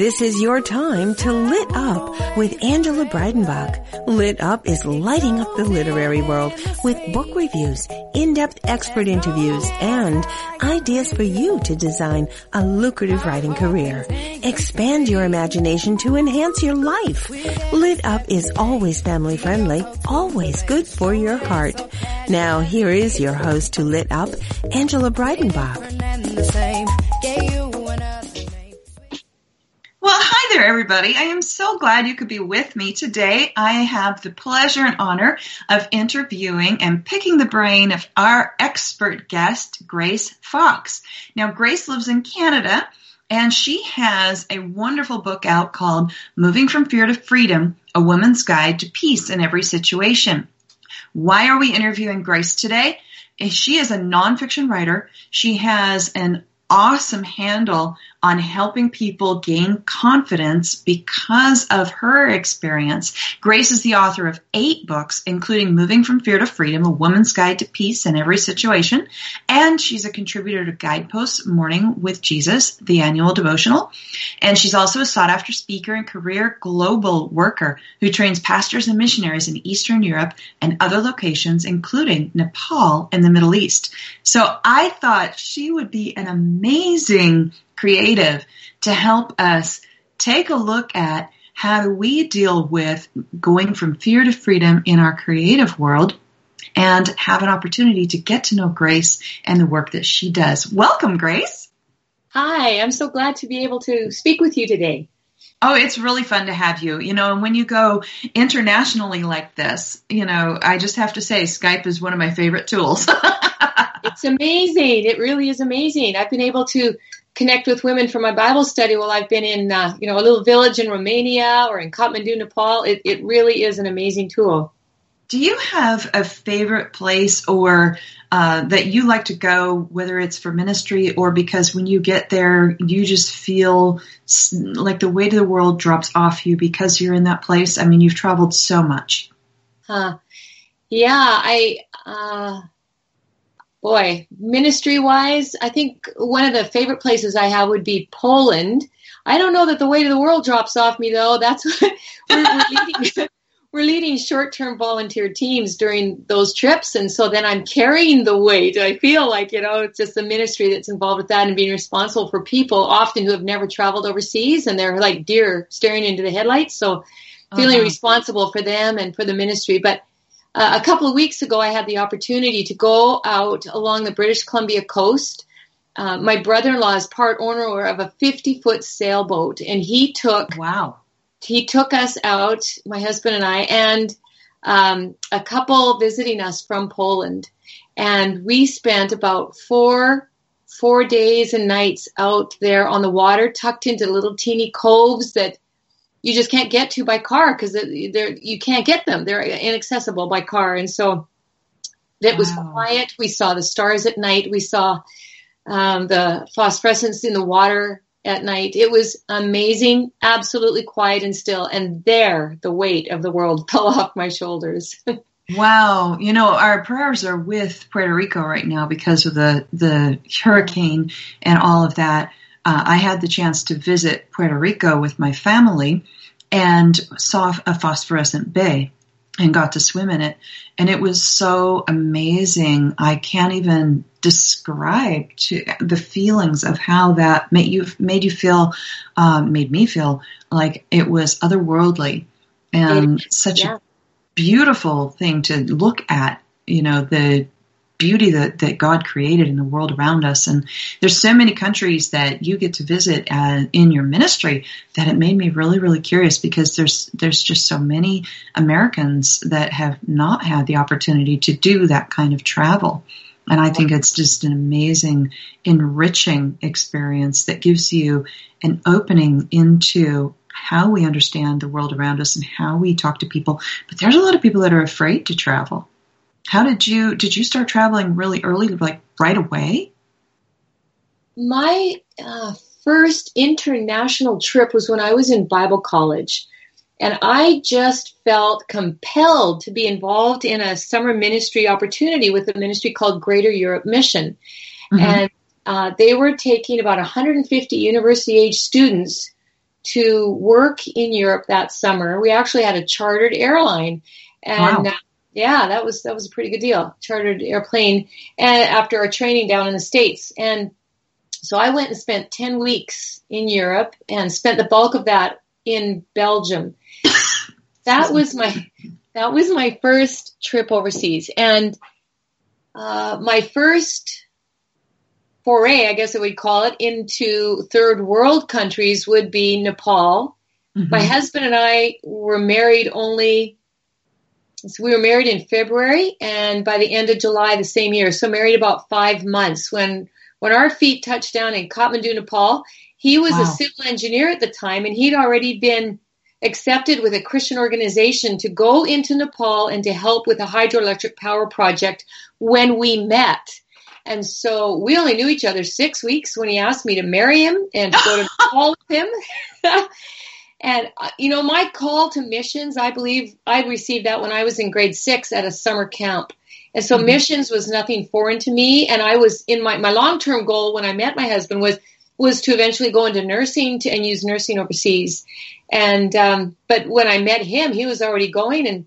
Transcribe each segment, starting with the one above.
This is your time to lit up with Angela Breidenbach. Lit up is lighting up the literary world with book reviews, in-depth expert interviews, and ideas for you to design a lucrative writing career. Expand your imagination to enhance your life. Lit up is always family friendly, always good for your heart. Now here is your host to Lit Up, Angela Breidenbach. There, everybody. I am so glad you could be with me today. I have the pleasure and honor of interviewing and picking the brain of our expert guest, Grace Fox. Now, Grace lives in Canada and she has a wonderful book out called Moving from Fear to Freedom, A Woman's Guide to Peace in Every Situation. Why are we interviewing Grace today? She is a nonfiction writer. She has an awesome handle on helping people gain confidence because of her experience. Grace is the author of eight books, including Moving from Fear to Freedom, A Woman's Guide to Peace in Every Situation. And she's a contributor to Guideposts Morning with Jesus, the annual devotional. And she's also a sought after speaker and career global worker who trains pastors and missionaries in Eastern Europe and other locations, including Nepal and the Middle East. So I thought she would be an amazing creative to help us take a look at how do we deal with going from fear to freedom in our creative world and have an opportunity to get to know Grace and the work that she does. Welcome, Grace. Hi, I'm so glad to be able to speak with you today. Oh, it's really fun to have you. You know, and when you go internationally like this, you know, I just have to say Skype is one of my favorite tools. it's amazing. It really is amazing. I've been able to connect with women for my Bible study while I've been in, uh, you know, a little village in Romania or in Kathmandu, Nepal. It, it really is an amazing tool. Do you have a favorite place or uh, that you like to go, whether it's for ministry or because when you get there, you just feel like the weight of the world drops off you because you're in that place? I mean, you've traveled so much. Huh. Yeah, I. Uh, boy, ministry wise, I think one of the favorite places I have would be Poland. I don't know that the weight of the world drops off me though. That's what we're, we're leading. we're leading short-term volunteer teams during those trips, and so then I'm carrying the weight. I feel like you know it's just the ministry that's involved with that and being responsible for people often who have never traveled overseas and they're like deer staring into the headlights. So feeling uh-huh. responsible for them and for the ministry, but uh, a couple of weeks ago, I had the opportunity to go out along the British Columbia coast. Uh, my brother-in-law is part owner of a 50-foot sailboat, and he took wow he took us out, my husband and I, and um, a couple visiting us from Poland, and we spent about four four days and nights out there on the water, tucked into little teeny coves that you just can't get to by car because they're you can't get them. They're inaccessible by car, and so it was wow. quiet. We saw the stars at night. We saw um, the phosphorescence in the water at night. It was amazing, absolutely quiet and still. And there, the weight of the world fell off my shoulders. Wow, you know our prayers are with Puerto Rico right now because of the the hurricane and all of that uh, I had the chance to visit Puerto Rico with my family and saw a phosphorescent bay and got to swim in it. And it was so amazing. I can't even describe to the feelings of how that made you made you feel, um, made me feel like it was otherworldly and such yeah. a beautiful thing to look at. You know the beauty that, that God created in the world around us. And there's so many countries that you get to visit uh, in your ministry that it made me really, really curious because there's there's just so many Americans that have not had the opportunity to do that kind of travel. And I think it's just an amazing, enriching experience that gives you an opening into how we understand the world around us and how we talk to people. But there's a lot of people that are afraid to travel. How did you did you start traveling really early, like right away? My uh, first international trip was when I was in Bible college. And I just felt compelled to be involved in a summer ministry opportunity with a ministry called Greater Europe Mission. Mm-hmm. And uh, they were taking about 150 university age students to work in Europe that summer. We actually had a chartered airline. And wow. Yeah, that was that was a pretty good deal. Chartered airplane and after our training down in the States. And so I went and spent 10 weeks in Europe and spent the bulk of that in Belgium. that was my that was my first trip overseas, and uh, my first foray, I guess I would call it, into third world countries would be Nepal. Mm-hmm. My husband and I were married only. So we were married in February, and by the end of July the same year, so married about five months. When when our feet touched down in Kathmandu, Nepal, he was wow. a civil engineer at the time, and he'd already been accepted with a Christian organization to go into Nepal and to help with a hydroelectric power project when we met. And so we only knew each other six weeks when he asked me to marry him and go to Nepal with him. and, uh, you know, my call to missions, I believe I received that when I was in grade six at a summer camp. And so mm-hmm. missions was nothing foreign to me. And I was in my, my long term goal when I met my husband was was to eventually go into nursing to, and use nursing overseas. And um, but when I met him, he was already going, and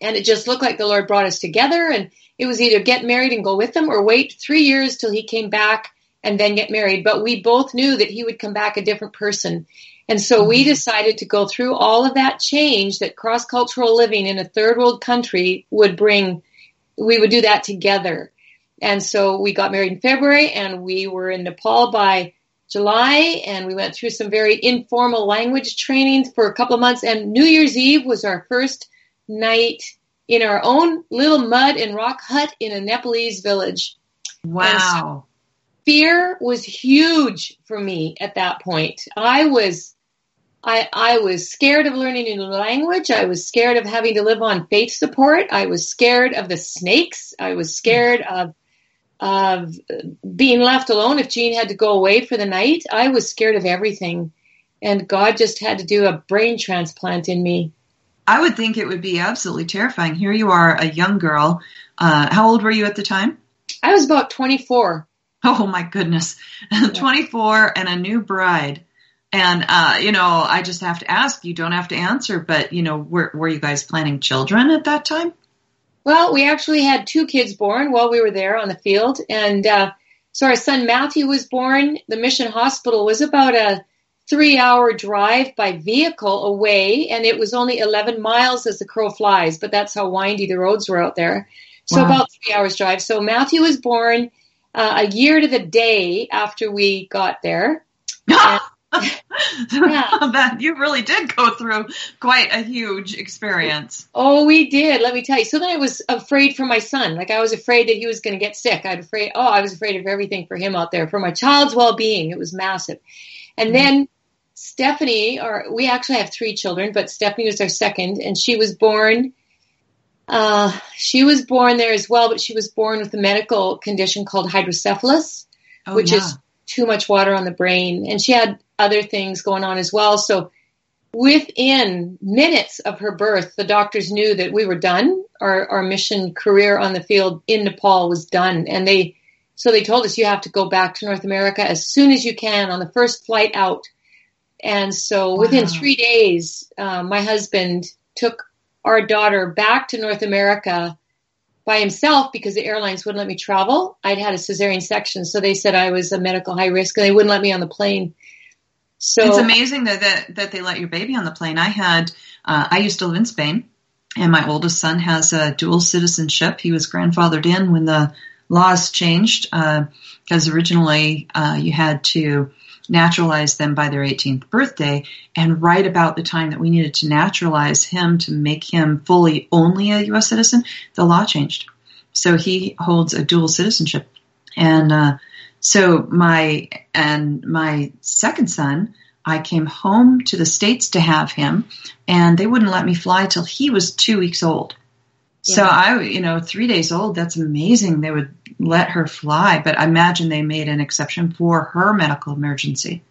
and it just looked like the Lord brought us together. And it was either get married and go with him, or wait three years till he came back and then get married. But we both knew that he would come back a different person. And so we decided to go through all of that change that cross cultural living in a third world country would bring. We would do that together. And so we got married in February and we were in Nepal by July, and we went through some very informal language training for a couple of months. And New Year's Eve was our first night in our own little mud and rock hut in a Nepalese village. Wow. So fear was huge for me at that point. I was I, I was scared of learning a new language. I was scared of having to live on faith support. I was scared of the snakes. I was scared of of being left alone if Gene had to go away for the night. I was scared of everything. And God just had to do a brain transplant in me. I would think it would be absolutely terrifying. Here you are, a young girl. Uh, how old were you at the time? I was about 24. Oh my goodness. 24 and a new bride. And, uh, you know, I just have to ask, you don't have to answer, but, you know, were, were you guys planning children at that time? Well, we actually had two kids born while we were there on the field. And uh, so our son Matthew was born. The mission hospital was about a three hour drive by vehicle away, and it was only 11 miles as the crow flies, but that's how windy the roads were out there. So wow. about three hours drive. So Matthew was born uh, a year to the day after we got there. yeah. you really did go through quite a huge experience. Oh, we did. Let me tell you. So then I was afraid for my son. Like I was afraid that he was going to get sick. I was afraid. Oh, I was afraid of everything for him out there, for my child's well-being. It was massive. And mm-hmm. then Stephanie, or we actually have three children, but Stephanie was our second, and she was born. Uh, she was born there as well, but she was born with a medical condition called hydrocephalus, oh, which yeah. is too much water on the brain. And she had other things going on as well. So within minutes of her birth, the doctors knew that we were done. Our, our mission career on the field in Nepal was done. And they, so they told us you have to go back to North America as soon as you can on the first flight out. And so within three days, uh, my husband took our daughter back to North America by himself because the airlines wouldn't let me travel. I'd had a cesarean section, so they said I was a medical high risk, and they wouldn't let me on the plane. So it's amazing that that, that they let your baby on the plane. I had uh, I used to live in Spain, and my oldest son has a dual citizenship. He was grandfathered in when the laws changed because uh, originally uh, you had to naturalize them by their 18th birthday. And right about the time that we needed to naturalize him to make him fully only a U.S. citizen, the law changed. So he holds a dual citizenship. And uh, so my and my second son, I came home to the states to have him, and they wouldn't let me fly till he was two weeks old. Yeah. So I, you know, three days old, that's amazing. They would let her fly, but I imagine they made an exception for her medical emergency.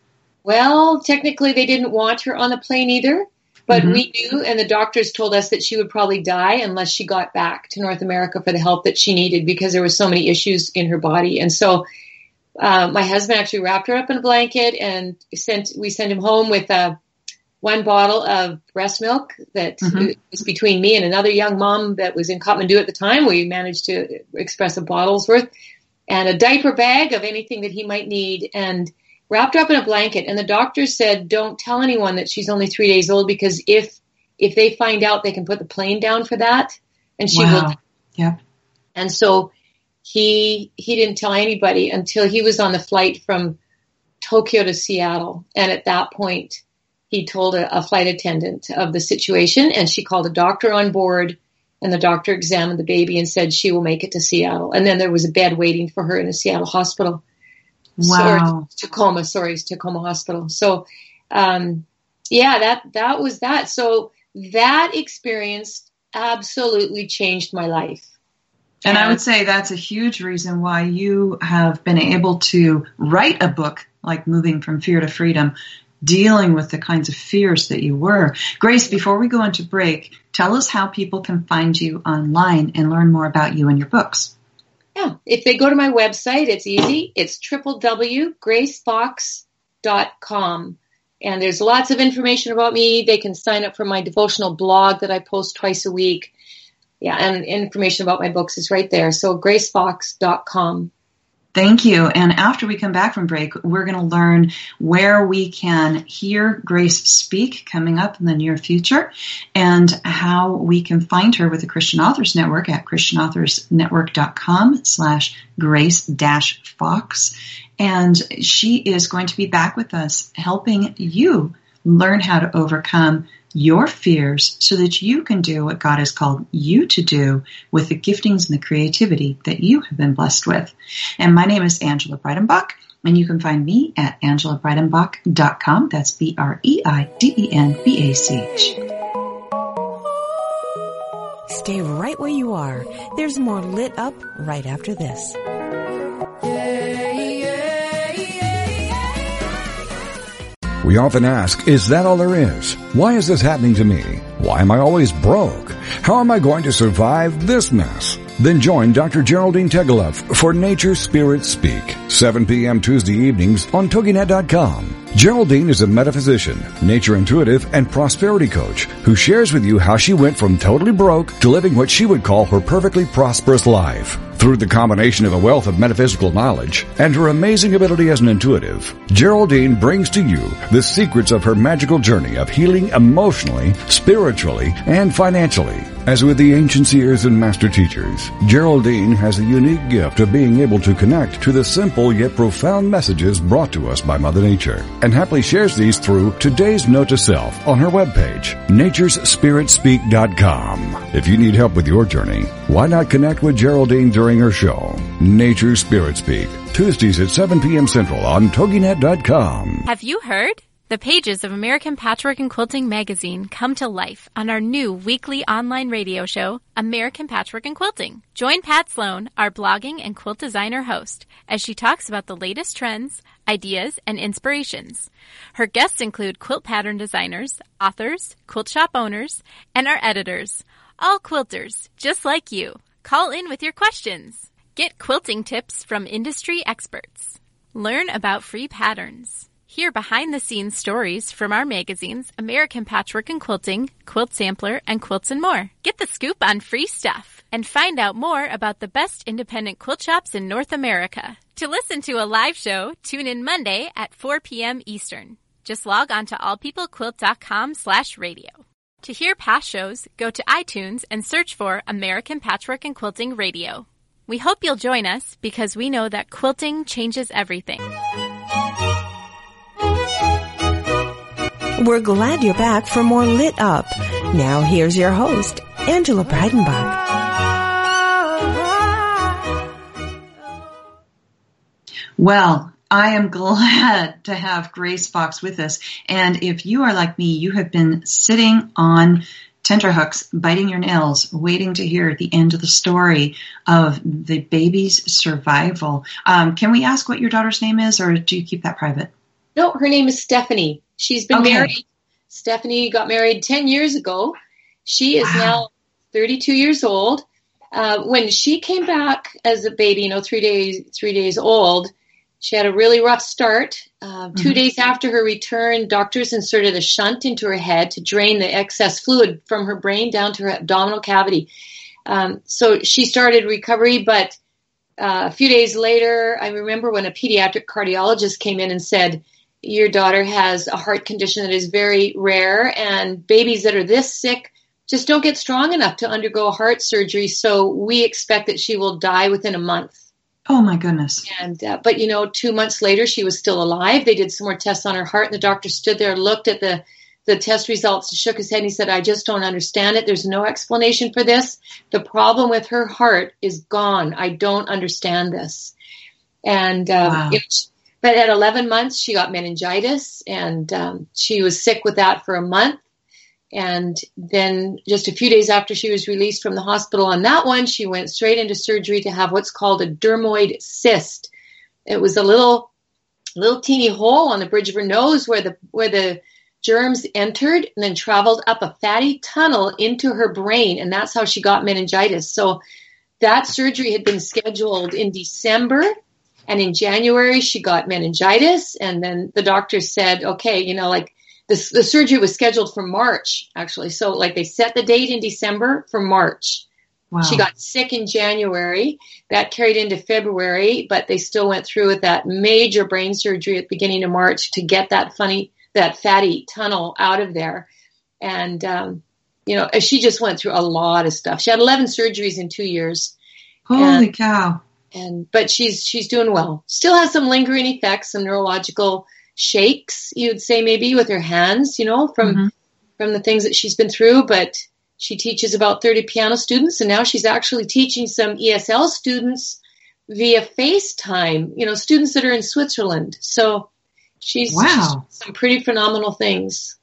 Well, technically, they didn't want her on the plane either, but mm-hmm. we knew, and the doctors told us that she would probably die unless she got back to North America for the help that she needed because there were so many issues in her body. And so, uh, my husband actually wrapped her up in a blanket and sent. We sent him home with a one bottle of breast milk that mm-hmm. was between me and another young mom that was in Kathmandu at the time. We managed to express a bottle's worth and a diaper bag of anything that he might need and wrapped her up in a blanket. And the doctor said, don't tell anyone that she's only three days old because if, if they find out, they can put the plane down for that. And she wow. will. Yep. And so he, he didn't tell anybody until he was on the flight from Tokyo to Seattle. And at that point, he told a, a flight attendant of the situation and she called a doctor on board and the doctor examined the baby and said she will make it to Seattle. And then there was a bed waiting for her in a Seattle hospital. Wow. So, Tacoma, sorry, Tacoma Hospital. So, um, yeah, that, that was that. So that experience absolutely changed my life. And, I would say that's a huge reason why you have been able to write a book like Moving from Fear to Freedom dealing with the kinds of fears that you were. Grace, before we go into break, tell us how people can find you online and learn more about you and your books. Yeah, if they go to my website, it's easy. It's www.gracefox.com. And there's lots of information about me. They can sign up for my devotional blog that I post twice a week. Yeah, and information about my books is right there. So gracefox.com. Thank you. And after we come back from break, we're going to learn where we can hear Grace speak coming up in the near future and how we can find her with the Christian Authors Network at christianauthors.network.com slash grace dash fox. And she is going to be back with us helping you learn how to overcome your fears so that you can do what God has called you to do with the giftings and the creativity that you have been blessed with. And my name is Angela Breidenbach. And you can find me at angelabreidenbach.com. That's B-R-E-I-D-E-N-B-A-C-H. Stay right where you are. There's more lit up right after this. We often ask, is that all there is? Why is this happening to me? Why am I always broke? How am I going to survive this mess? Then join Dr. Geraldine Tegeloff for Nature Spirit Speak, 7 p.m. Tuesday evenings on TogiNet.com. Geraldine is a metaphysician, nature intuitive, and prosperity coach who shares with you how she went from totally broke to living what she would call her perfectly prosperous life. Through the combination of a wealth of metaphysical knowledge and her amazing ability as an intuitive, Geraldine brings to you the secrets of her magical journey of healing emotionally, spiritually, and financially. As with the ancient seers and master teachers, Geraldine has a unique gift of being able to connect to the simple yet profound messages brought to us by Mother Nature, and happily shares these through today's note to self on her webpage, naturespiritspeak.com. If you need help with your journey, why not connect with Geraldine during her show, Nature Spirit Speak, Tuesdays at 7 p.m. Central on TogiNet.com. Have you heard? The pages of American Patchwork and Quilting magazine come to life on our new weekly online radio show, American Patchwork and Quilting. Join Pat Sloan, our blogging and quilt designer host, as she talks about the latest trends, ideas, and inspirations. Her guests include quilt pattern designers, authors, quilt shop owners, and our editors, all quilters, just like you. Call in with your questions. Get quilting tips from industry experts. Learn about free patterns. Hear behind the scenes stories from our magazines, American Patchwork and Quilting, Quilt Sampler, and Quilts and More. Get the scoop on free stuff and find out more about the best independent quilt shops in North America. To listen to a live show, tune in Monday at 4 p.m. Eastern. Just log on to allpeoplequilt.com slash radio. To hear past shows, go to iTunes and search for American Patchwork and Quilting Radio. We hope you'll join us because we know that quilting changes everything. We're glad you're back for more Lit Up. Now here's your host, Angela Breidenbach. Well, I am glad to have Grace Fox with us. And if you are like me, you have been sitting on tenterhooks, biting your nails, waiting to hear the end of the story of the baby's survival. Um, can we ask what your daughter's name is, or do you keep that private? No, her name is Stephanie. She's been Okay. married. Stephanie got married 10 years ago. She is Wow. now 32 years old. Uh, when she came back as a baby, you know, three days, three days old, she had a really rough start. Uh, 2 Mhm. days after her return, doctors inserted a shunt into her head to drain the excess fluid from her brain down to her abdominal cavity. Um, so she started recovery, but uh, a few days later, I remember when a pediatric cardiologist came in and said, Your daughter has a heart condition that is very rare, and babies that are this sick just don't get strong enough to undergo heart surgery. So we expect that she will die within a month. Oh my goodness. And uh, but you know, two months later, she was still alive. They did some more tests on her heart, and the doctor stood there, looked at the the test results, shook his head, and he said, "I just don't understand it. There's no explanation for this. The problem with her heart is gone. I don't understand this." And um, Wow. she- but at 11 months, she got meningitis, and um, she was sick with that for a month. And then just a few days after she was released from the hospital on that one, she went straight into surgery to have what's called a dermoid cyst. It was a little, little teeny hole on the bridge of her nose where the where the germs entered and then traveled up a fatty tunnel into her brain, and that's how she got meningitis. So that surgery had been scheduled in December, and in January she got meningitis, and then the doctor said, okay, you know, like the, the surgery was scheduled for March, actually. So, like, they set the date in December for March. Wow. She got sick in January. That carried into February, but they still went through with that major brain surgery at the beginning of March to get that funny, that fatty tunnel out of there. And, um, you know, she just went through a lot of stuff. She had 11 surgeries in two years Holy and- cow. and but she's she's doing well. Still has some lingering effects, some neurological shakes, you'd say maybe with her hands, you know, from Mhm. from the things that she's been through. But she teaches about 30 piano students, and now she's actually teaching some ESL students via FaceTime. You know, students that are in Switzerland. So she's, Wow. she's some pretty phenomenal things.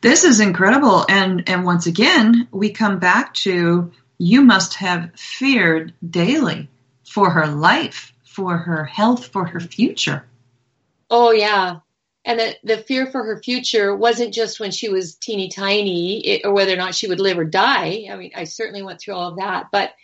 This is incredible. And and once again, we come back to you must have feared daily for her life, for her health, for her future. Oh yeah. And the, the fear for her future wasn't just when she was teeny tiny it, or whether or not she would live or die. I mean, I certainly went through all of that, but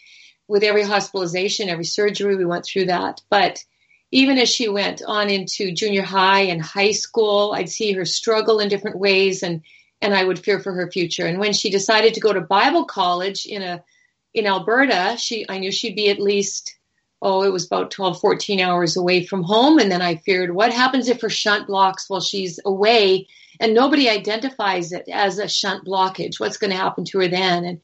with every hospitalization, every surgery, we went through that. But even as she went on into junior high and high school, I'd see her struggle in different ways and, and I would fear for her future. And when she decided to go to Bible college in a, in Alberta, she, I knew she'd be at least oh, it was about 12, 14 hours away from home. And then I feared, what happens if her shunt blocks while she's away and nobody identifies it as a shunt blockage? What's going to happen to her then? And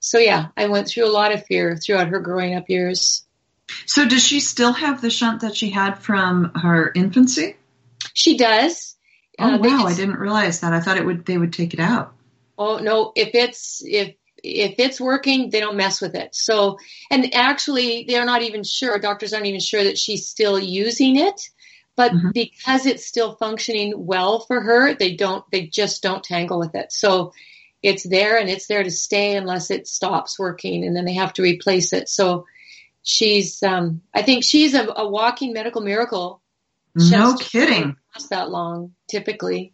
so, yeah, I went through a lot of fear throughout her growing up years. So does she still have the shunt that she had from her infancy? She does. Oh Uh, wow, I didn't realize that. I thought it would they would take it out. Oh no, if it's if if it's working, they don't mess with it. So, and actually, they're not even sure. Doctors aren't even sure that she's still using it. But Mhm. because it's still functioning well for her, they don't. They just don't tangle with it. So, it's there and it's there to stay unless it stops working, and then they have to replace it. So, she's. Um, I think she's a, a walking medical miracle. No kidding. Last that long, typically.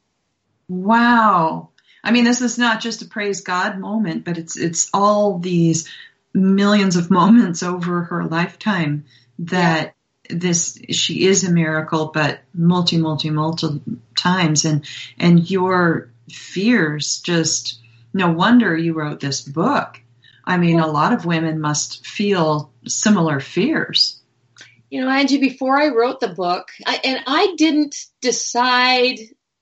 Wow. I mean, this is not just a praise God moment, but it's it's all these millions of moments over her lifetime that this she is a miracle, but multi, multi, multi times, and and your fears just no wonder you wrote this book. I mean, a lot of women must feel similar fears. you know, Angie, before I wrote the book, I, and I didn't decide.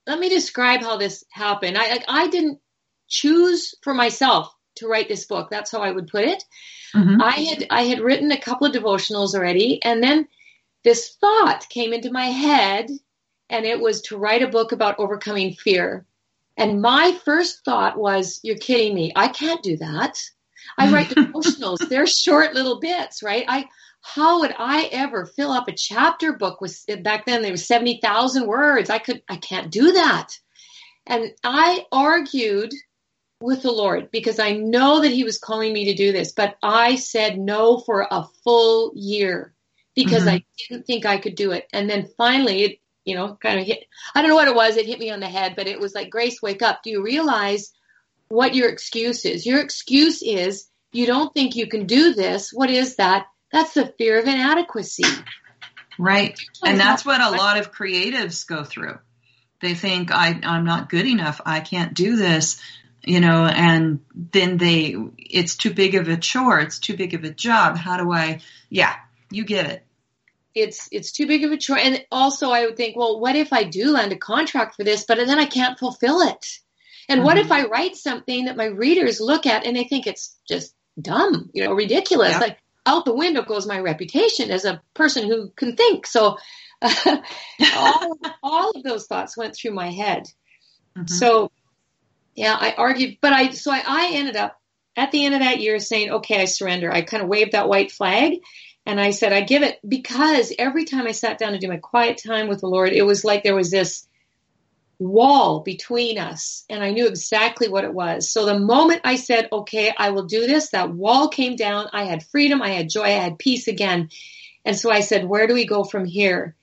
Let me describe how this happened. I like, I didn't choose for myself to write this book. That's how I would put it. Mhm. I had I had written a couple of devotionals already, and then this thought came into my head, and it was to write a book about overcoming fear. And my first thought was, "You're kidding me! I can't do that. I write devotionals; they're short little bits, right? I how would I ever fill up a chapter book with back then there was 70,000 words. I could I can't do that. And I argued with the Lord because I know that he was calling me to do this, but I said no for a full year because Mhm. I didn't think I could do it. And then finally it, you know, kind of hit, I don't know what it was. It hit me on the head, but it was like, Grace, wake up. Do you realize what your excuse is? Your excuse is you don't think you can do this. What is that? That's the fear of inadequacy. Right. And that's what a lot of creatives go through. They think I, I'm not good enough. I can't do this, you know, and then they, it's too big of a chore. It's too big of a job. How do I, yeah, you get it it's it's too big of a chore. And also, I would think, well, what if I do land a contract for this, but then I can't fulfill it? And mm-hmm. what if I write something that my readers look at and they think it's just dumb, you know, ridiculous? Yeah. Like out the window goes my reputation as a person who can think. So uh, all, all of those thoughts went through my head. Mm-hmm. So yeah, I argued, but I so I, I ended up at the end of that year saying, okay, I surrender. I kind of waved that white flag and I said, I give it because every time I sat down to do my quiet time with the Lord, it was like there was this wall between us and I knew exactly what it was. So the moment I said, okay, I will do this, that wall came down. I had freedom. I had joy. I had peace again. And so I said, where do we go from here?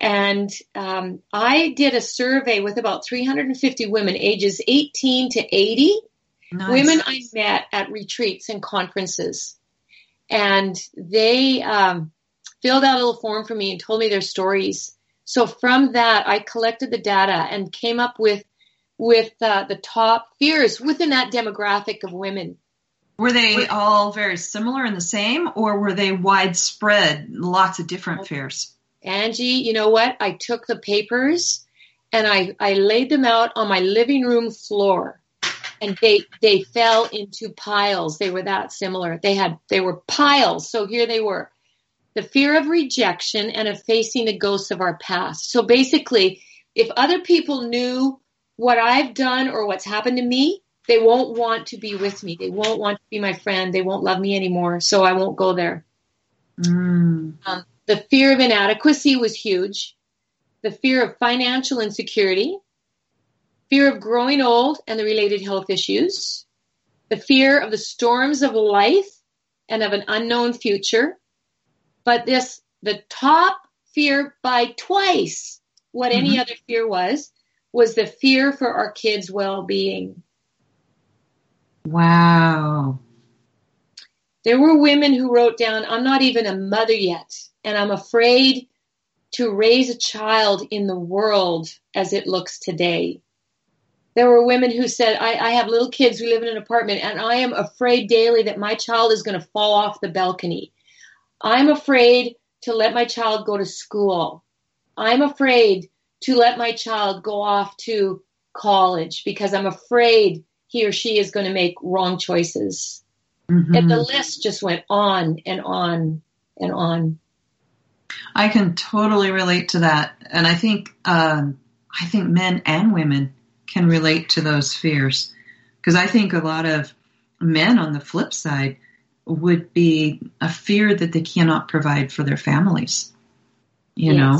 And um, I did a survey with about 350 women ages 18 to 80, nice. women I met at retreats and conferences and they um, filled out a little form for me and told me their stories. So from that, I collected the data and came up with with uh, the top fears within that demographic of women. Were they all very similar and the same, or were they widespread, lots of different fears? Angie, you know what? I took the papers and I, I laid them out on my living room floor and they they fell into piles. They were that similar. They had they were piles. So here they were. The fear of rejection and of facing the ghosts of our past. So basically, if other people knew what I've done or what's happened to me, they won't want to be with me. They won't want to be my friend. They won't love me anymore. So I won't go there. Mm. Um, the fear of inadequacy was huge. The fear of financial insecurity fear of growing old and the related health issues, the fear of the storms of life and of an unknown future. But this, the top fear by twice what mm-hmm. any other fear was, was the fear for our kids' well being. Wow. There were women who wrote down, I'm not even a mother yet, and I'm afraid to raise a child in the world as it looks today. There were women who said, I, I have little kids we live in an apartment and I am afraid daily that my child is going to fall off the balcony. I'm afraid to let my child go to school. I'm afraid to let my child go off to college because I'm afraid he or she is going to make wrong choices. Mm-hmm. And the list just went on and on and on. I can totally relate to that, and I think um, I think men and women can relate to those fears. Because I think a lot of men on the flip side would be a fear that they cannot provide for their families. You yes. know?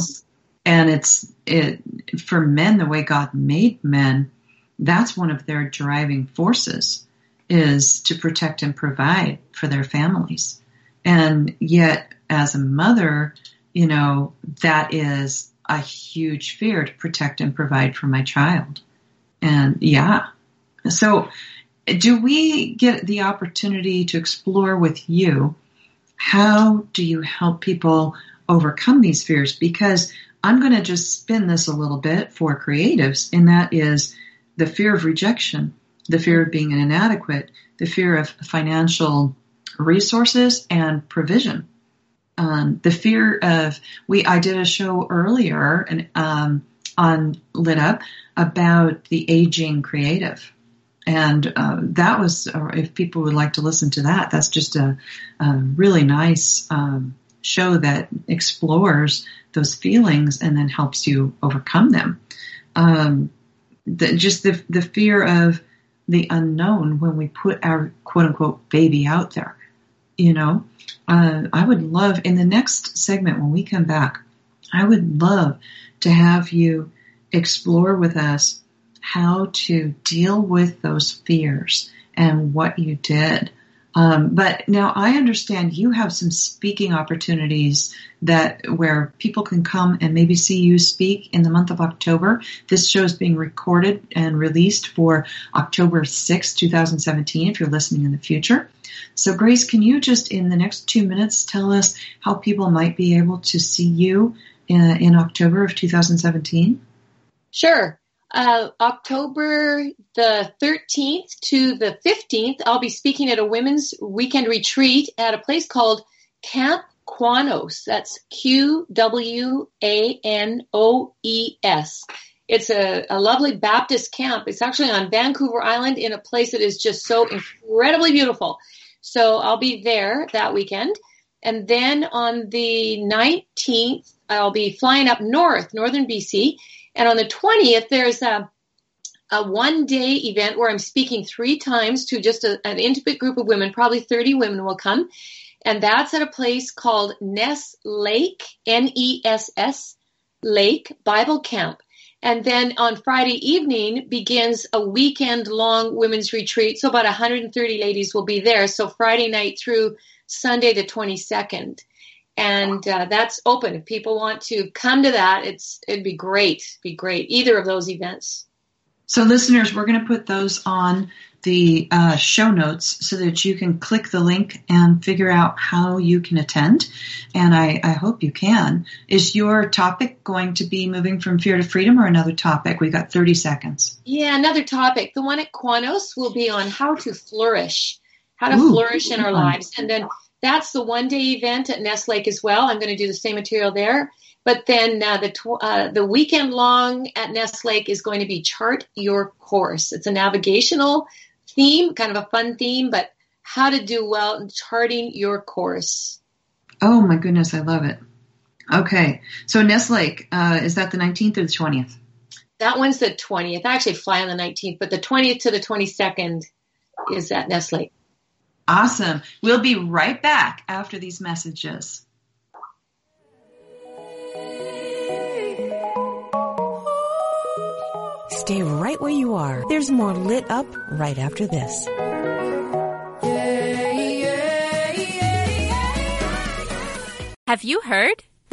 And it's it for men the way God made men, that's one of their driving forces is to protect and provide for their families. And yet as a mother, you know, that is a huge fear to protect and provide for my child. And yeah. So do we get the opportunity to explore with you how do you help people overcome these fears? Because I'm going to just spin this a little bit for creatives, and that is the fear of rejection, the fear of being inadequate, the fear of financial resources and provision. Um, the fear of we I did a show earlier and um, on Lit Up about the aging creative. And uh, that was, if people would like to listen to that, that's just a, a really nice um, show that explores those feelings and then helps you overcome them. Um, the, just the, the fear of the unknown when we put our quote unquote baby out there. You know, uh, I would love in the next segment when we come back, I would love to have you explore with us how to deal with those fears and what you did Um, but now I understand you have some speaking opportunities that where people can come and maybe see you speak in the month of October. This show is being recorded and released for October 6, 2017, if you're listening in the future. So, Grace, can you just in the next two minutes tell us how people might be able to see you in, in October of 2017? Sure. Uh, October the 13th to the 15th, I'll be speaking at a women's weekend retreat at a place called Camp Qwanoes. That's Q W A N O E S. It's a, a lovely Baptist camp. It's actually on Vancouver Island in a place that is just so incredibly beautiful. So I'll be there that weekend. And then on the 19th, I'll be flying up north, northern BC. And on the 20th, there's a, a one day event where I'm speaking three times to just a, an intimate group of women. Probably 30 women will come. And that's at a place called Ness Lake, N-E-S-S Lake Bible Camp. And then on Friday evening begins a weekend long women's retreat. So about 130 ladies will be there. So Friday night through Sunday the 22nd. And uh, that's open. If people want to come to that, it's it'd be great. Be great. Either of those events. So, listeners, we're going to put those on the uh, show notes so that you can click the link and figure out how you can attend. And I, I, hope you can. Is your topic going to be moving from fear to freedom or another topic? We've got 30 seconds. Yeah, another topic. The one at Qwanoes will be on how to flourish, how to Ooh, flourish in our lives. And then that's the one day event at Ness Lake as well. I'm going to do the same material there. But then uh, the tw- uh, the weekend long at Ness Lake is going to be chart your course. It's a navigational theme, kind of a fun theme, but how to do well in charting your course. Oh my goodness, I love it. Okay, so Ness Lake, uh, is that the 19th or the 20th? That one's the 20th. I actually fly on the 19th, but the 20th to the 22nd is at Ness Lake. Awesome. We'll be right back after these messages. Stay right where you are. There's more lit up right after this. Have you heard?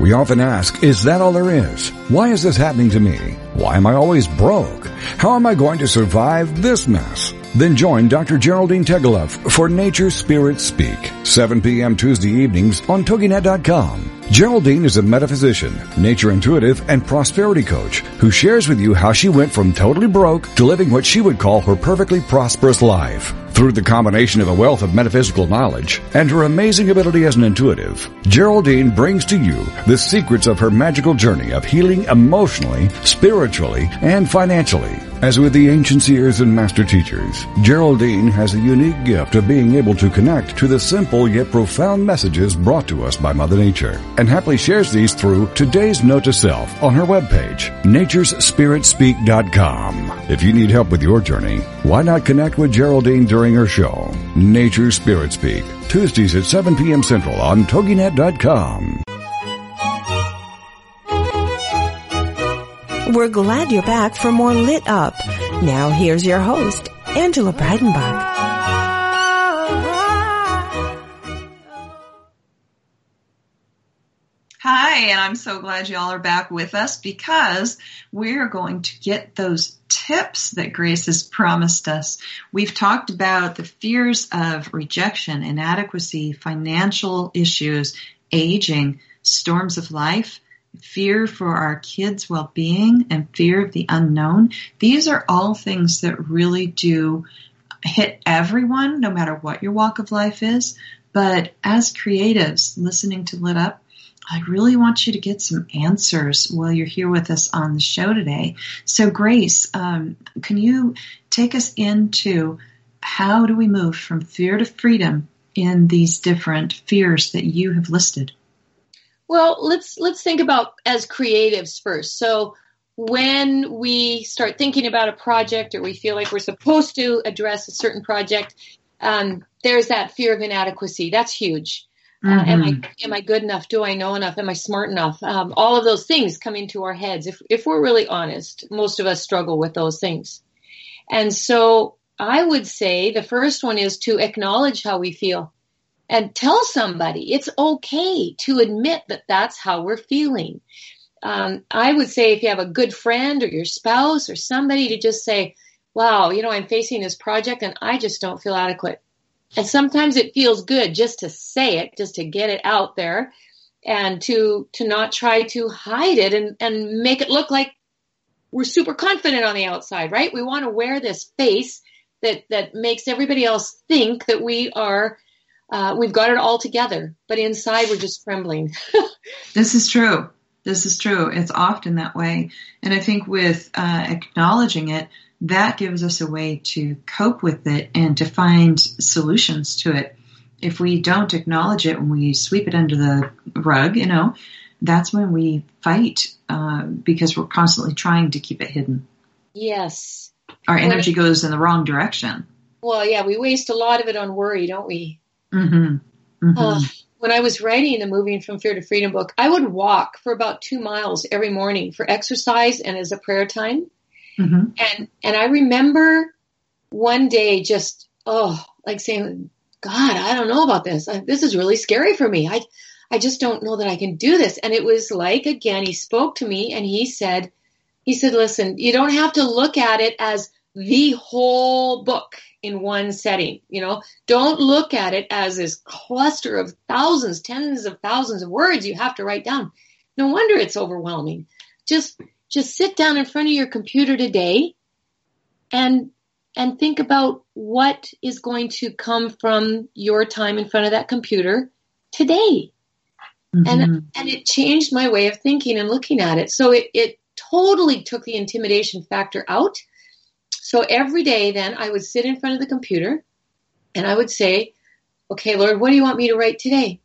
We often ask, is that all there is? Why is this happening to me? Why am I always broke? How am I going to survive this mess? Then join Dr. Geraldine Tegeloff for Nature Spirit Speak, 7 p.m. Tuesday evenings on TogiNet.com. Geraldine is a metaphysician, nature intuitive, and prosperity coach who shares with you how she went from totally broke to living what she would call her perfectly prosperous life. Through the combination of a wealth of metaphysical knowledge and her amazing ability as an intuitive, Geraldine brings to you the secrets of her magical journey of healing emotionally, spiritually, and financially. As with the ancient seers and master teachers, Geraldine has a unique gift of being able to connect to the simple yet profound messages brought to us by Mother Nature, and happily shares these through today's note to self on her webpage, naturespiritspeak.com. If you need help with your journey, why not connect with Geraldine during her show, Nature Spirit Speak, Tuesdays at 7 p.m. Central on TogiNet.com. We're glad you're back for more Lit Up. Now here's your host, Angela Breidenbach. Hi, and I'm so glad y'all are back with us because we're going to get those tips that Grace has promised us. We've talked about the fears of rejection, inadequacy, financial issues, aging, storms of life, fear for our kids' well-being, and fear of the unknown. These are all things that really do hit everyone, no matter what your walk of life is. But as creatives, listening to Lit Up, I really want you to get some answers while you're here with us on the show today. So, Grace, um, can you take us into how do we move from fear to freedom in these different fears that you have listed? Well, let's let's think about as creatives first. So, when we start thinking about a project or we feel like we're supposed to address a certain project, um, there's that fear of inadequacy. That's huge. Mm-hmm. Uh, am I mm-hmm. am I good enough? Do I know enough? Am I smart enough? Um, all of those things come into our heads. If if we're really honest, most of us struggle with those things. And so I would say the first one is to acknowledge how we feel and tell somebody it's okay to admit that that's how we're feeling. Um, I would say if you have a good friend or your spouse or somebody to just say, wow, you know, I'm facing this project and I just don't feel adequate. And sometimes it feels good just to say it, just to get it out there and to, to not try to hide it and, and make it look like we're super confident on the outside, right? We want to wear this face that, that makes everybody else think that we are, uh, we've got it all together, but inside we're just trembling. this is true. This is true. It's often that way. And I think with uh, acknowledging it, that gives us a way to cope with it and to find solutions to it. If we don't acknowledge it when we sweep it under the rug, you know, that's when we fight uh, because we're constantly trying to keep it hidden. Yes. Our energy when, goes in the wrong direction. Well, yeah, we waste a lot of it on worry, don't we? Mm-hmm. Mm-hmm. Uh, when I was writing the Moving from Fear to Freedom book, I would walk for about two miles every morning for exercise and as a prayer time. Mm-hmm. And and I remember one day just oh like saying, God, I don't know about this. I, this is really scary for me. I I just don't know that I can do this. And it was like again, he spoke to me and he said, he said, listen, you don't have to look at it as the whole book in one setting. You know, don't look at it as this cluster of thousands, tens of thousands of words you have to write down. No wonder it's overwhelming. Just just sit down in front of your computer today and and think about what is going to come from your time in front of that computer today. Mm-hmm. And and it changed my way of thinking and looking at it. So it, it totally took the intimidation factor out. So every day then I would sit in front of the computer and I would say, Okay, Lord, what do you want me to write today?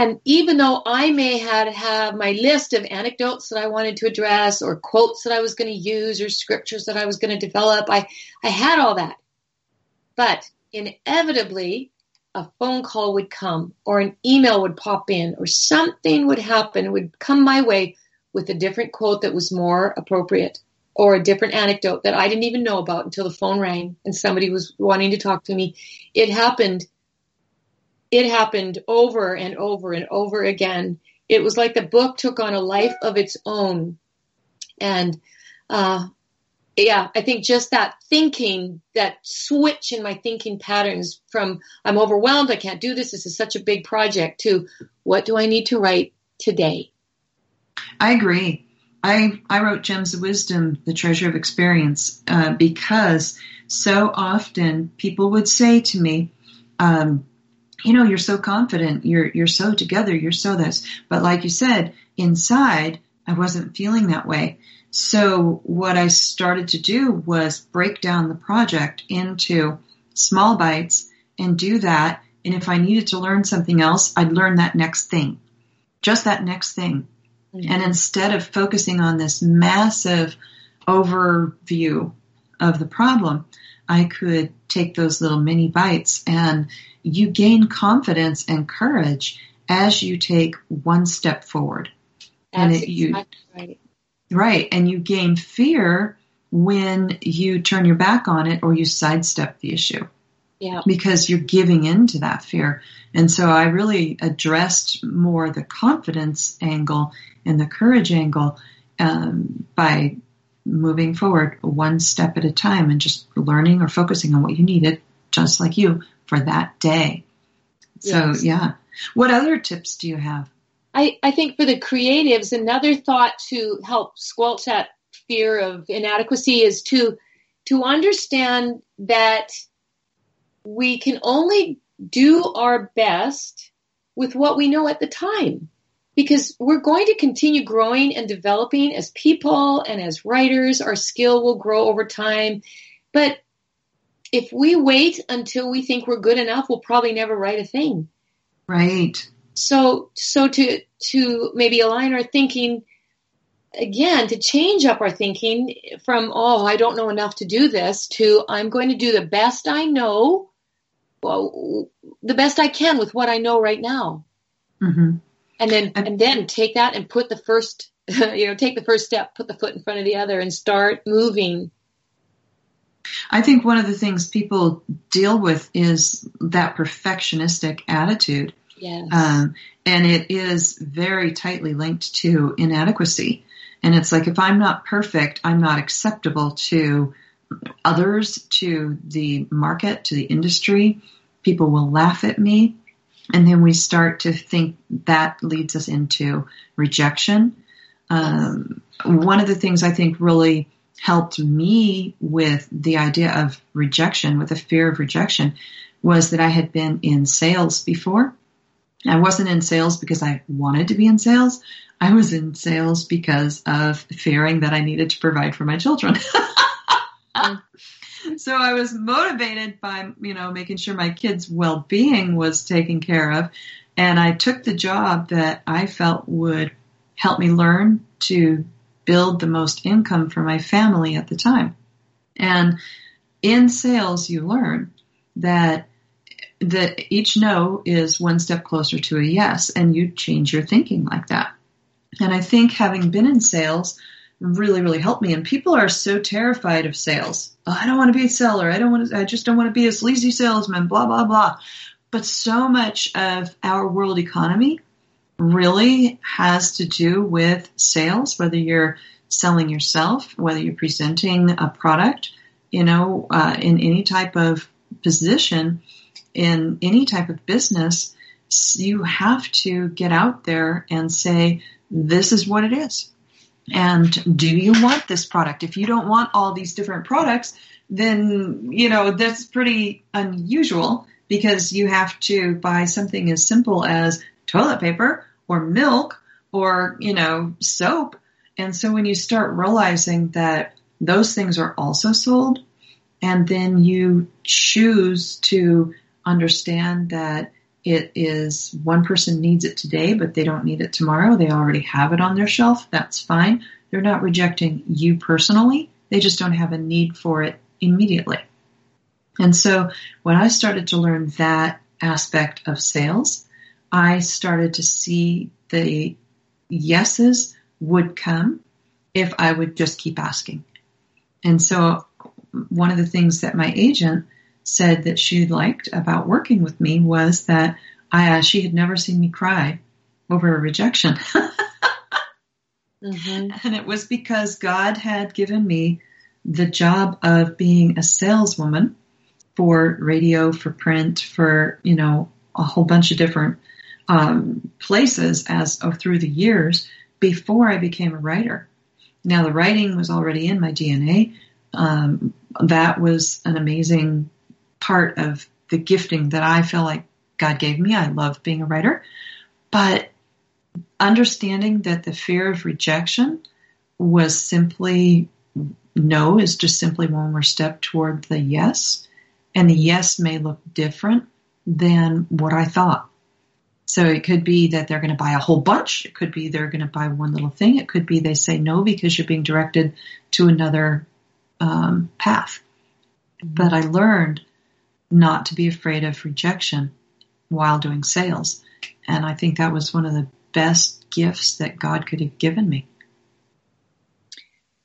And even though I may have have my list of anecdotes that I wanted to address or quotes that I was going to use or scriptures that I was going to develop, I, I had all that. But inevitably, a phone call would come or an email would pop in or something would happen, would come my way with a different quote that was more appropriate or a different anecdote that I didn't even know about until the phone rang and somebody was wanting to talk to me. It happened it happened over and over and over again. It was like the book took on a life of its own. And, uh, yeah, I think just that thinking, that switch in my thinking patterns from I'm overwhelmed, I can't do this, this is such a big project, to what do I need to write today? I agree. I, I wrote Gems of Wisdom, The Treasure of Experience, uh, because so often people would say to me, um, you know, you're so confident, you're you're so together, you're so this. But like you said, inside, I wasn't feeling that way. So what I started to do was break down the project into small bites and do that. And if I needed to learn something else, I'd learn that next thing. Just that next thing. Mm-hmm. And instead of focusing on this massive overview of the problem, I could take those little mini bites and you gain confidence and courage as you take one step forward. That's and it, you, right. Right. And you gain fear when you turn your back on it or you sidestep the issue. Yeah. Because you're giving in to that fear. And so I really addressed more the confidence angle and the courage angle um, by moving forward one step at a time and just learning or focusing on what you needed, just like you, for that day. So, Yes. yeah. What other tips do you have? I, I think for the creatives, another thought to help squelch that fear of inadequacy is to to understand that we can only do our best with what we know at the time. Because we're going to continue growing and developing as people and as writers. Our skill will grow over time. But if we wait until we think we're good enough, we'll probably never write a thing Right. so so to to maybe align our thinking again to change up our thinking from oh i don't know enough to do this to i'm going to do the best i know well the best i can with what i know right now hmm and then And- then take that and put the first you know take the first step put the foot in front of the other and start moving I think one of the things people deal with is that perfectionistic attitude. yes Um, and it is very tightly linked to inadequacy. And it's like if I'm not perfect, I'm not acceptable to others, to the market, to the industry. People will laugh at me. And then we start to think that leads us into rejection. Um, one of the things I think really helped me with the idea of rejection, with the fear of rejection, was that I had been in sales before. I wasn't in sales because I wanted to be in sales. I was in sales because of fearing that I needed to provide for my children. so I was motivated by, you know, making sure my kids' well-being was taken care of. And I took the job that I felt would help me learn to build the most income for my family at the time. And in sales, you learn that that each no is one step closer to a yes, and you change your thinking like that. And I think having been in sales really, really helped me. And people are so terrified of sales. Oh, I don't want to be a seller. I don't want to, I just don't want to be a sleazy salesman, blah, blah, blah. But so much of our world economy really has to do with sales, whether you're selling yourself, whether you're presenting a product, you know, uh, in any type of position, in any type of business, you have to get out there and say, this is what it is. And do you want this product? If you don't want all these different products, then, you know, that's pretty unusual because you have to buy something as simple as toilet paper or milk or, you know, soap. And so when you start realizing that those things are also sold, and then you choose to understand that it is one person needs it today, but they don't need it tomorrow. They already have it on their shelf. That's fine. They're not rejecting you personally. They just don't have a need for it immediately. And so when I started to learn that aspect of sales, I started to see the yeses would come if I would just keep asking. And so one of the things that my agent said that she liked about working with me was that I, uh, she had never seen me cry over a rejection. Mhm. and it was because God had given me the job of being a saleswoman for radio, for print, for, you know, a whole bunch of different um, places as oh, through the years before I became a writer. Now the writing was already in my DNA. Um, that was an amazing part of the gifting that I feel like God gave me. I love being a writer, but understanding that the fear of rejection was simply no is just simply one more step toward the yes. And the yes may look different than what I thought. So it could be that they're going to buy a whole bunch. It could be they're going to buy one little thing. It could be they say no because you're being directed to another um, path. But I learned not to be afraid of rejection while doing sales. And I think that was one of the best gifts that God could have given me.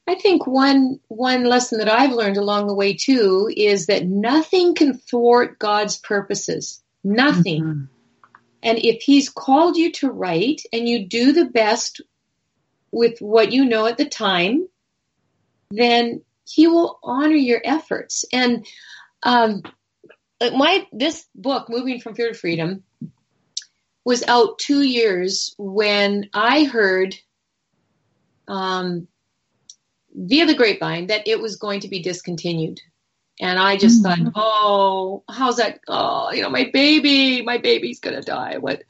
I think one one lesson that I've learned along the way too is that nothing can thwart God's purposes. Nothing. Mm-hmm. And if he's called you to write and you do the best with what you know at the time, then he will honor your efforts. And um, my this book, Moving from Fear to Freedom, was out two years when I heard um, via the grapevine that it was going to be discontinued. And I just mm-hmm. thought, oh, how's that? Oh, you know, my baby, my baby's going to die. What,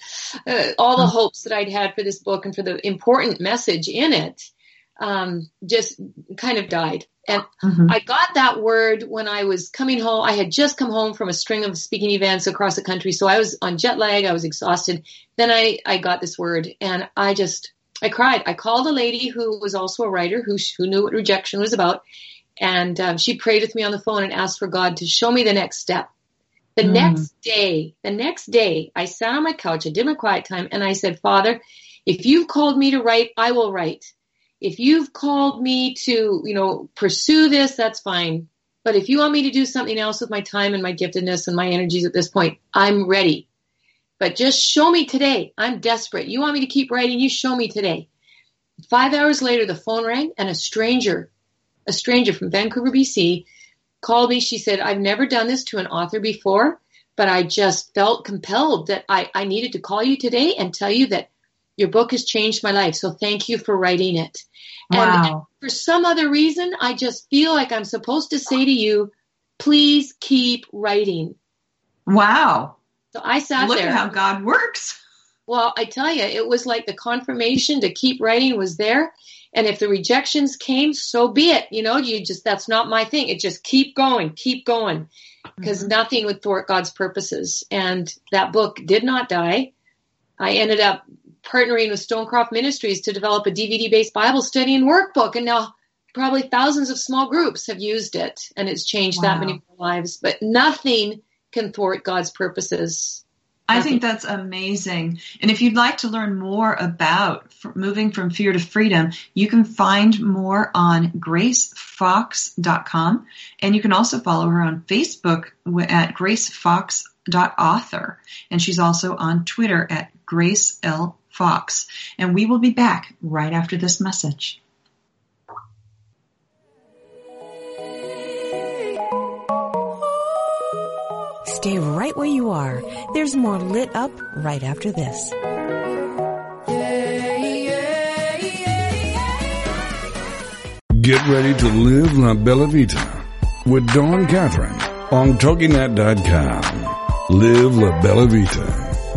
uh, all the oh. hopes that I'd had for this book and for the important message in it, um, just kind of died. And mm-hmm. I got that word when I was coming home. I had just come home from a string of speaking events across the country. So I was on jet lag. I was exhausted. Then I, I got this word and I just, I cried. I called a lady who was also a writer who, who knew what rejection was about and um, she prayed with me on the phone and asked for God to show me the next step. The mm. next day, the next day, I sat on my couch, I did my quiet time, and I said, Father, if you've called me to write, I will write. If you've called me to, you know, pursue this, that's fine. But if you want me to do something else with my time and my giftedness and my energies at this point, I'm ready. But just show me today. I'm desperate. You want me to keep writing? You show me today. Five hours later, the phone rang and a stranger a stranger from Vancouver, BC, called me. She said, I've never done this to an author before, but I just felt compelled that I, I needed to call you today and tell you that your book has changed my life. So thank you for writing it. Wow. And for some other reason, I just feel like I'm supposed to say to you, please keep writing. Wow. So I sat Look there. Look at how God works. Well, I tell you, it was like the confirmation to keep writing was there. And if the rejections came, so be it. You know, you just, that's not my thing. It just keep going, keep going because mm-hmm. nothing would thwart God's purposes. And that book did not die. I ended up partnering with Stonecroft Ministries to develop a DVD based Bible study and workbook. And now probably thousands of small groups have used it and it's changed wow. that many lives. But nothing can thwart God's purposes. I think that's amazing. And if you'd like to learn more about moving from fear to freedom, you can find more on gracefox.com. And you can also follow her on Facebook at gracefox.author. And she's also on Twitter at Grace L. Fox. And we will be back right after this message. Stay right where you are. There's more lit up right after this. Get ready to live La Bella Vita with Dawn Catherine on TogiNet.com. Live La Bella Vita.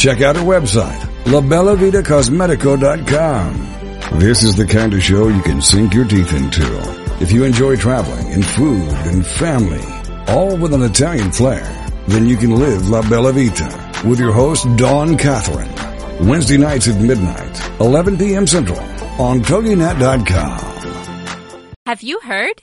check out our website, labellavitacosmetico.com. This is the kind of show you can sink your teeth into. If you enjoy traveling and food and family, all with an Italian flair, then you can live La Bella Vita with your host, Dawn Catherine. Wednesday nights at midnight, 11 p.m. Central on TogiNet.com. Have you heard?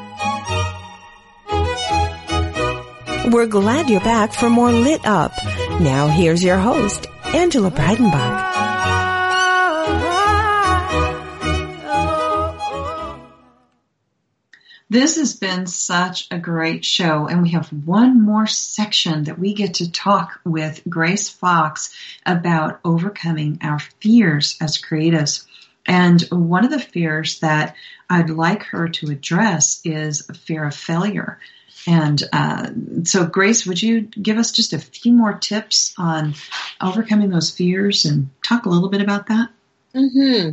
We're glad you're back for more Lit Up. Now here's your host, Angela Breidenbach. This has been such a great show, and we have one more section that we get to talk with Grace Fox about overcoming our fears as creatives. And one of the fears that I'd like her to address is a fear of failure. And uh, so, Grace, would you give us just a few more tips on overcoming those fears and talk a little bit about that? Mm-hmm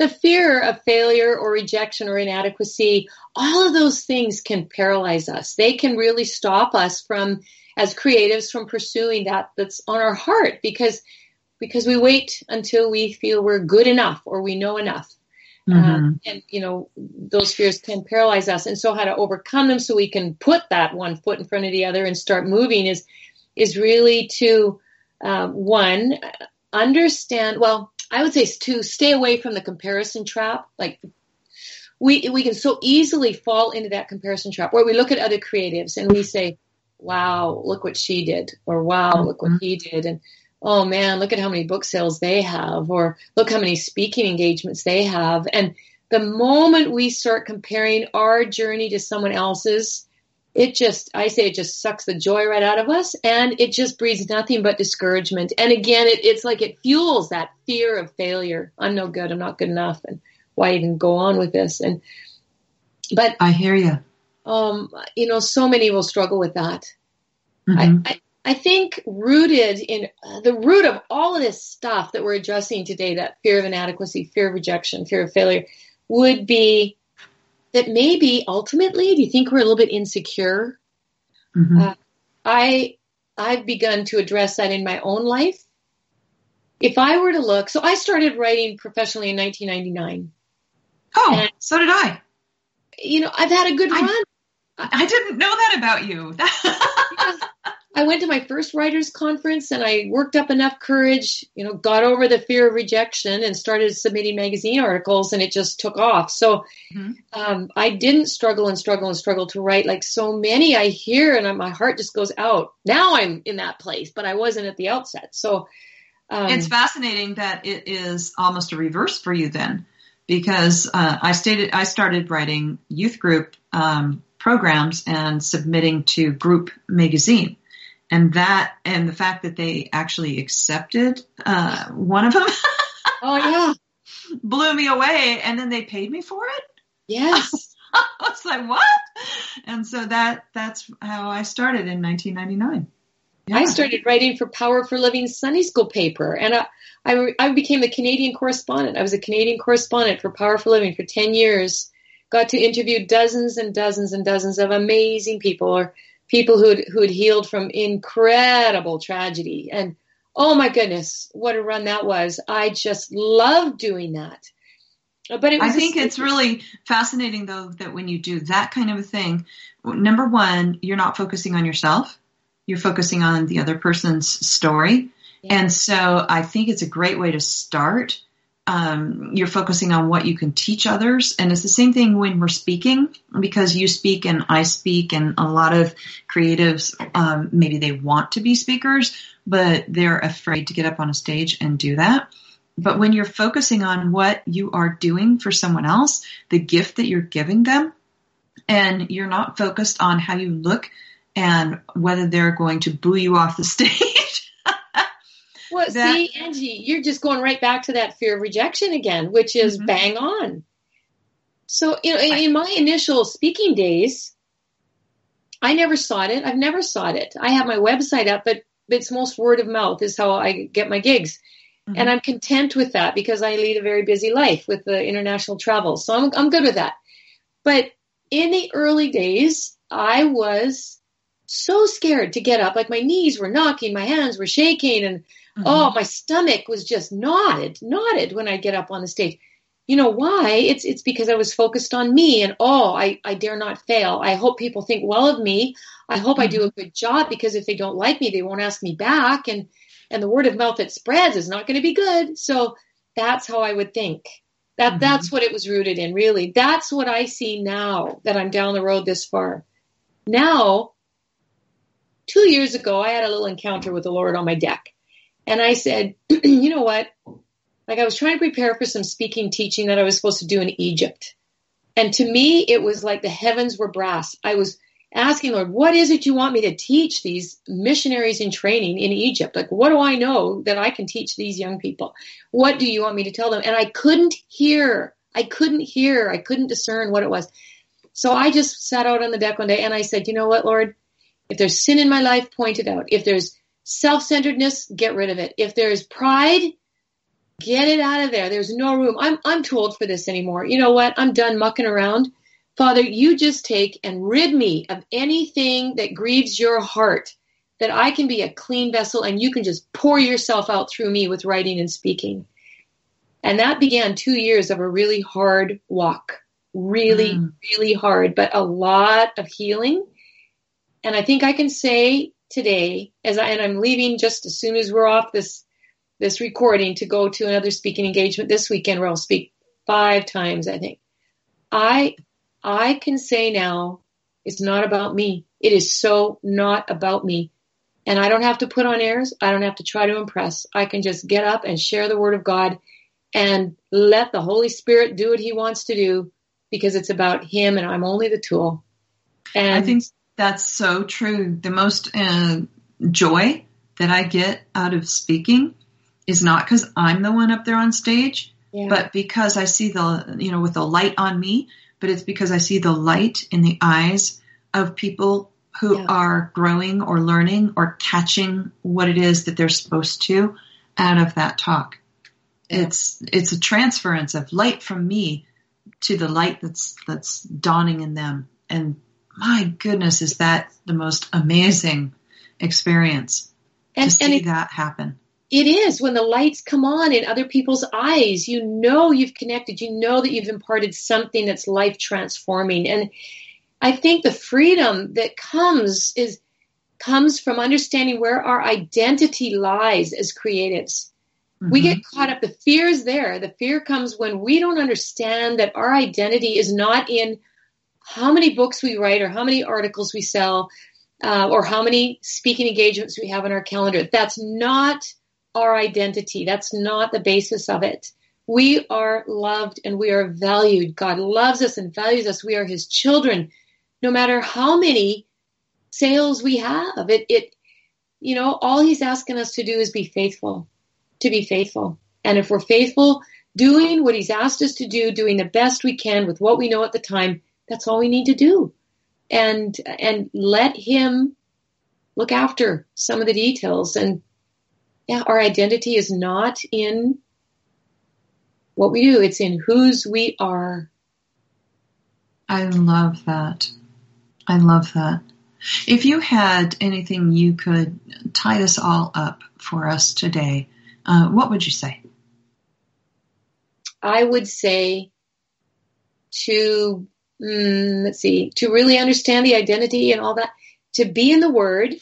the fear of failure or rejection or inadequacy, all of those things can paralyze us. They can really stop us from, as creatives, from pursuing that that's on our heart because because we wait until we feel we're good enough or we know enough. Mm-hmm. Um, and you know those fears can paralyze us and so how to overcome them so we can put that one foot in front of the other and start moving is is really to um, one understand well I would say to stay away from the comparison trap. Like we we can so easily fall into that comparison trap where we look at other creatives and we say, "Wow, look what she did," or "Wow, look what he did," and "Oh man, look at how many book sales they have," or "Look how many speaking engagements they have." And the moment we start comparing our journey to someone else's, it just i say it just sucks the joy right out of us and it just breeds nothing but discouragement. And again it, it's like it fuels that fear of failure. I'm no good i'm not good enough and why even go on with this? And but i hear you um you know so many will struggle with that. Mm-hmm. I, I, I think rooted in uh, the root of all of this stuff that we're addressing today that fear of inadequacy fear of rejection fear of failure would be that maybe ultimately, do you think we're a little bit insecure? Mm-hmm. Uh, I I've begun to address that in my own life. If I were to look, so I started writing professionally in 1999. Oh, and, so did I. You know, I've had a good I, run. I didn't know that about you. I went to my first writers conference and I worked up enough courage, you know, got over the fear of rejection and started submitting magazine articles and it just took off. So mm-hmm. um, I didn't struggle and struggle and struggle to write like so many I hear and my heart just goes out. Now I'm in that place, but I wasn't at the outset. So um, it's fascinating that it is almost a reverse for you then, because uh, I stated I started writing youth group um, programs and submitting to Group magazine and that and the fact that they actually accepted uh, one of them oh yeah. blew me away. And then they paid me for it? Yes. I was like what? And so that that's how i started in 1999 yeah. i started writing for power for living sunday school paper. And I, I, I became the canadian correspondent. I was a canadian correspondent for power for living for 10 years. Got to interview dozens and dozens and dozens of amazing people. or people who'd who'd healed from incredible tragedy and oh my goodness what a run that was i just love doing that but I think a, it's really fascinating though that when you do that kind of a thing, number one, you're not focusing on yourself. You're focusing on the other person's story. Yeah. And so I think it's a great way to start um, you're focusing on what you can teach others. And it's the same thing when we're speaking, because you speak and I speak, and a lot of creatives, um, maybe they want to be speakers, but they're afraid to get up on a stage and do that. But when you're focusing on what you are doing for someone else, the gift that you're giving them, and you're not focused on how you look and whether they're going to boo you off the stage well, that, see, Angie, you're just going right back to that fear of rejection again, which is mm-hmm. bang on. So, you know, in, in my initial speaking days, I never sought it. I've never sought it. I have my website up, but it's most word of mouth is how I get my gigs. Mm-hmm. And I'm content with that because I lead a very busy life with the international travel. So I'm, I'm good with that. But in the early days, I was so scared to get up. Like my knees were knocking, my hands were shaking, and Mm-hmm. Oh, my stomach was just knotted, knotted when I get up on the stage. You know why? It's it's because I was focused on me and oh, I, I dare not fail. I hope people think well of me. I hope mm-hmm. I do mm-hmm. a good job because if they don't like me, they won't ask me back and and the word of mouth that spreads is not going to be good. So that's how I would think. That mm-hmm. that's what it was rooted in, really. That's what I see now that I'm down the road this far. Now two years ago, I had a little encounter with the Lord on my deck. And I said, you know what? Like I was trying to prepare for some speaking teaching that I was supposed to do in Egypt. And to me, it was like the heavens were brass. I was asking, Lord, what is it you want me to teach these missionaries in training in Egypt? Like, what do I know that I can teach these young people? What do you want me to tell them? And I couldn't hear. I couldn't hear. I couldn't discern what it was. So I just sat out on the deck one day and I said, you know what, Lord? If there's sin in my life, point it out. If there's self-centeredness, get rid of it. If there's pride, get it out of there. There's no room. I'm, I'm too old for this anymore. You know what? I'm done mucking around. Father, you just take and rid me of anything that grieves your heart, that I can be a clean vessel and you can just pour yourself out through me with writing and speaking. And that began two years of a really hard walk. Really, mm. really hard, but a lot of healing. And I think I can say today, as I, and I'm leaving just as soon as we're off this this recording to go to another speaking engagement this weekend where I'll speak five times, I think. I I can say now it's not about me. It is so not about me. And I don't have to put on airs. I don't have to try to impress. I can just get up and share the word of God and let the Holy Spirit do what he wants to do because it's about him and I'm only the tool. And I think that's so true. The most uh, joy that I get out of speaking is not because I'm the one up there on stage, yeah. but because I see the, you know, with the light on me, but it's because I see the light in the eyes of people who yeah. are growing or learning or catching what it is that they're supposed to out of that talk. Yeah. It's it's a transference of light from me to the light that's that's dawning in them. And my goodness, is that the most amazing experience and, to see it, that happen. It is when the lights come on in other people's eyes. You know you've connected. You know that you've imparted something that's life transforming. And I think the freedom that comes is comes from understanding where our identity lies as creatives. Mm-hmm. We get caught up. The fear is there. The fear comes when we don't understand that our identity is not in how many books we write or how many articles we sell uh, or how many speaking engagements we have on our calendar. That's not our identity. That's not the basis of it. We are loved and we are valued. God loves us and values us. We are his children. No matter how many sales we have, it, it, you know, all he's asking us to do is be faithful, to be faithful. And if we're faithful, doing what he's asked us to do, doing the best we can with what we know at the time, that's all we need to do. And, and let him look after some of the details and yeah, our identity is not in what we do, it's in whose we are. I love that. I love that. If you had anything you could tie this all up for us today, uh, what would you say? I would say to, mm, let's see, to really understand the identity and all that, to be in the Word,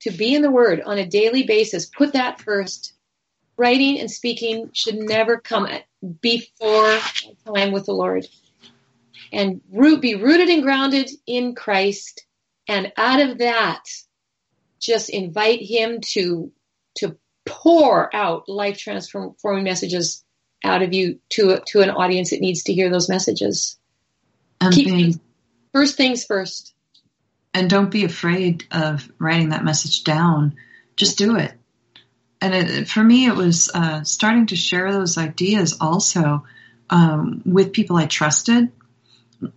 to be in the Word on a daily basis. Put that first. Writing and speaking should never come before time with the Lord. And root, be rooted and grounded in Christ. And out of that, just invite Him to, to pour out life transforming messages out of you to, to an audience that needs to hear those messages. And Keep being, first things first and don't be afraid of writing that message down. Just do it. And it, for me, it was uh, starting to share those ideas also um, with people I trusted.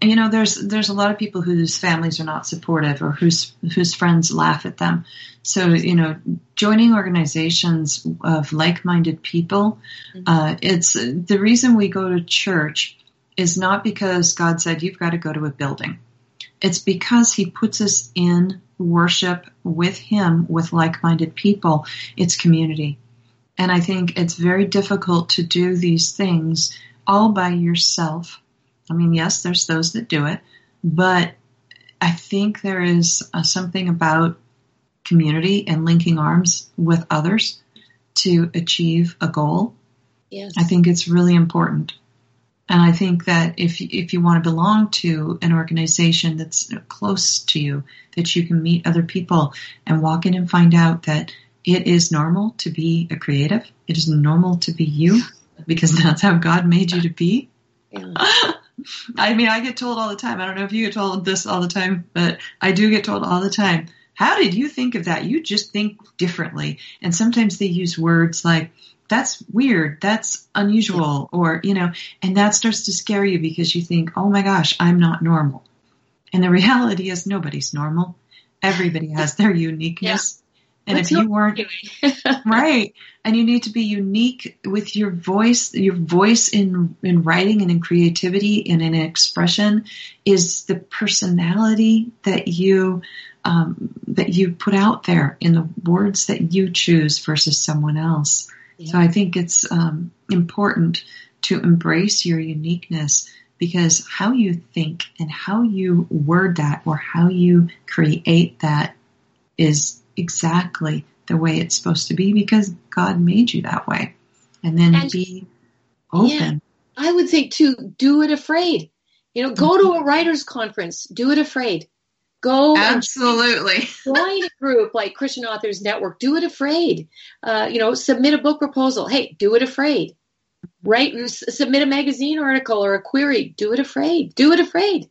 You know, there's there's a lot of people whose families are not supportive or whose whose friends laugh at them. So you know, joining organizations of like-minded people, mm-hmm. uh, it's the reason we go to church is not because God said you've got to go to a building it's because he puts us in worship with him, with like-minded people. It's community. And I think it's very difficult to do these things all by yourself. I mean, yes, there's those that do it, but I think there is uh, something about community and linking arms with others to achieve a goal. Yes. I think it's really important. And I think that if if you want to belong to an organization that's close to you, that you can meet other people and walk in and find out that it is normal to be a creative. It is normal to be you because that's how God made you to be. I mean, I get told all the time. I don't know if you get told this all the time, but I do get told all the time. How did you think of that? You just think differently. And sometimes they use words like, that's weird, that's unusual, or, you know, and that starts to scare you because you think, oh my gosh, I'm not normal. And the reality is nobody's normal. Everybody has their uniqueness. And What's if you weren't right, and you need to be unique with your voice, your voice in in writing and in creativity and in expression is the personality that you um, that you put out there in the words that you choose versus someone else. Yeah. So I think it's um, important to embrace your uniqueness because how you think and how you word that or how you create that is exactly the way it's supposed to be because God made you that way. And then and, be open. Yeah, I would say too, do it afraid. You know, go to a writer's conference, do it afraid. Go absolutely join a group like Christian Authors Network. Do it afraid. Uh, you know, submit a book proposal. Hey, do it afraid. Write, submit a magazine article or a query. Do it afraid. Do it afraid.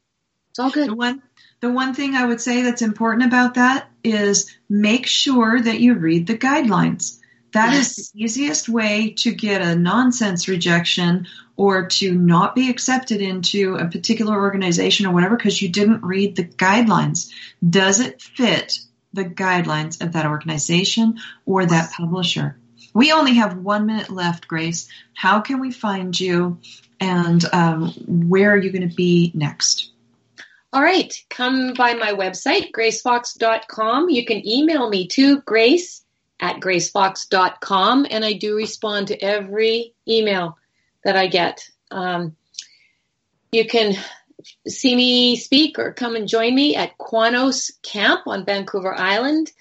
It's all good. The one, the one thing I would say that's important about that is make sure that you read the guidelines. That is the easiest way to get a nonsense rejection or to not be accepted into a particular organization or whatever because you didn't read the guidelines. Does it fit the guidelines of that organization or that publisher? We only have one minute left, Grace. How can we find you and um, where are you going to be next? All right, come by my website, gracefox.com. You can email me to grace at gracefox.com, and I do respond to every email that I get. Um, you can see me speak or come and join me at Qwanoes Camp on Vancouver Island.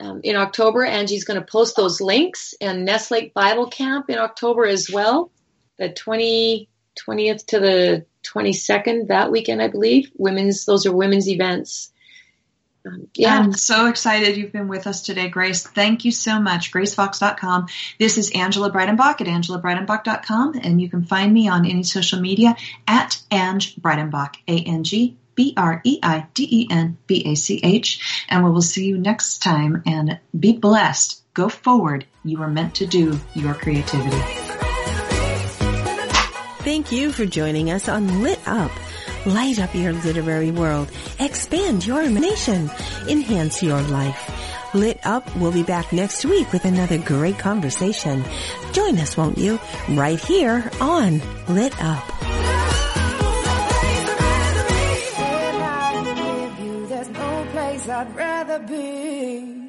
Um, in October, Angie's going to post those links and Ness Lake Bible Camp in October as well, the 20, 20th to the 22nd that weekend, I believe. Women's, those are women's events. Yeah. I'm so excited you've been with us today, Grace. Thank you so much. GraceFox.com. This is Angela Breidenbach at AngelaBreidenbach.com, and you can find me on any social media at Ange Breidenbach, A-N-G B R E I D E N B A C H. And we will see you next time and be blessed. Go forward. You are meant to do your creativity. Thank you for joining us on Lit Up. Light up your literary world. Expand your imagination. Enhance your life. Lit Up will be back next week with another great conversation. Join us, won't you? Right here on Lit Up. I'd rather be